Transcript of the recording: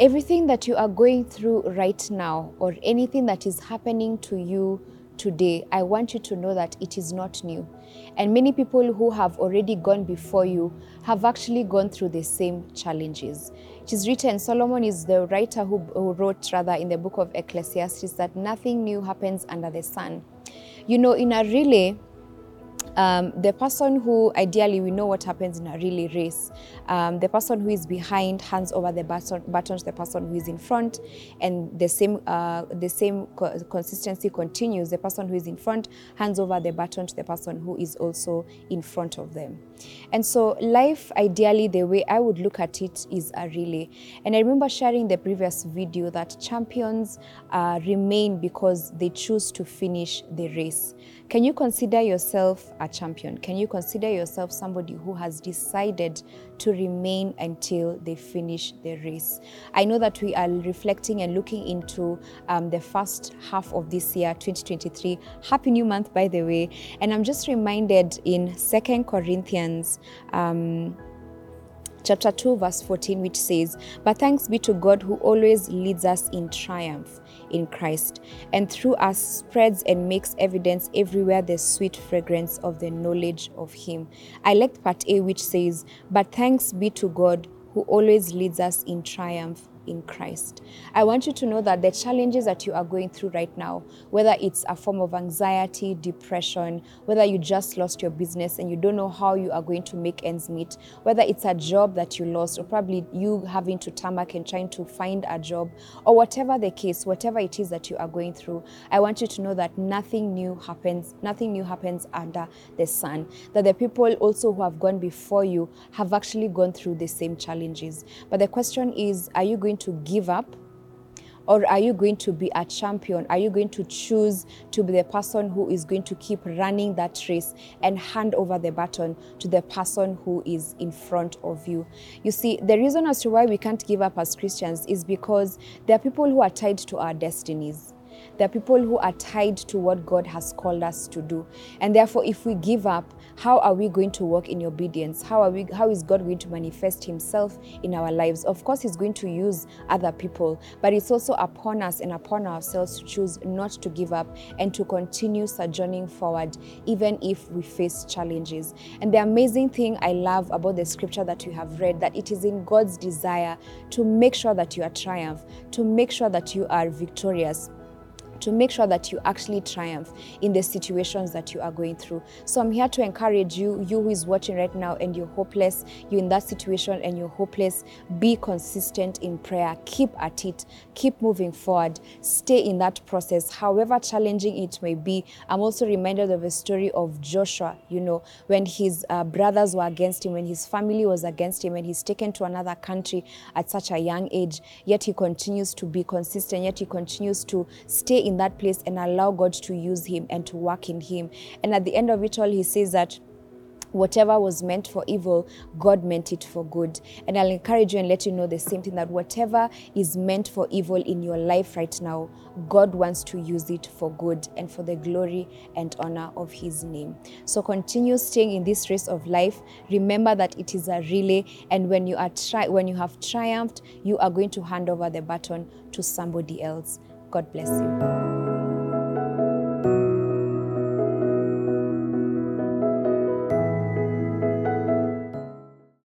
Everything that you are going through right now, or anything that is happening to you today, I want you to know that it is not new. And many people who have already gone before you have actually gone through the same challenges. It is written, Solomon is the writer who, who wrote, rather, in the book of Ecclesiastes, that nothing new happens under the sun. You know, in a relay, um, the person who ideally we know what happens in a relay race um, the person who is behind hands over the baton, baton to the person who is in front and the same uh, the same co- consistency continues. The person who is in front hands over the baton to the person who is also in front of them. And so life ideally the way i would look at it is a relay. And i remember sharing the previous video that champions uh, remain because they choose to finish the race. Can you consider yourself a champion? Can you consider yourself somebody who has decided to remain until they finish the race? I know that we are reflecting and looking into um, the first half of this year, 2023. Happy new month, by the way. And I'm just reminded in Second Corinthians. Um, chapter 2 verse 14 which says but thanks be to god who always leads us in triumph in christ and through us spreads and makes evidence everywhere the sweet fragrance of the knowledge of him. I like part a which says but thanks be to god who always leads us in triumph in Christ. I want you to know that the challenges that you are going through right now, whether it's a form of anxiety, depression, whether you just lost your business and you don't know how you are going to make ends meet, whether it's a job that you lost, or probably you having to tarmac and trying to find a job, or whatever the case, whatever it is that you are going through, I want you to know that nothing new happens, nothing new happens under the sun. That the people also who have gone before you have actually gone through the same challenges. But the question is, are you going to give up? Or are you going to be a champion? Are you going to choose to be the person who is going to keep running that race and hand over the baton to the person who is in front of you? You see, the reason as to why we can't give up as Christians is because there are people who are tied to our destinies. There are people who are tied to what God has called us to do. And therefore, if we give up, how are we going to walk in obedience? How are we how is God going to manifest himself in our lives? Of course, he's going to use other people, but it's also upon us and upon ourselves to choose not to give up and to continue sojourning forward even if we face challenges. And the amazing thing I love about the scripture that we have read that it is in God's desire to make sure that you are triumph, to make sure that you are victorious to make sure that you actually triumph in the situations that you are going through. So I'm here to encourage you, you who is watching right now and you're hopeless, you're in that situation and you're hopeless, be consistent in prayer, keep at it, keep moving forward, stay in that process, however challenging it may be. I'm also reminded of a story of Joshua, you know, when his uh, brothers were against him, when his family was against him, and he's taken to another country at such a young age, yet he continues to be consistent, yet he continues to stay in that place and allow God to use him and to work in him. And at the end of it all, he says that whatever was meant for evil, God meant it for good. And I'll encourage you and let you know the same thing that whatever is meant for evil in your life right now, God wants to use it for good and for the glory and honor of His name. So continue staying in this race of life. Remember that it is a relay, and when you are tri- when you have triumphed, you are going to hand over the baton to somebody else. God bless you.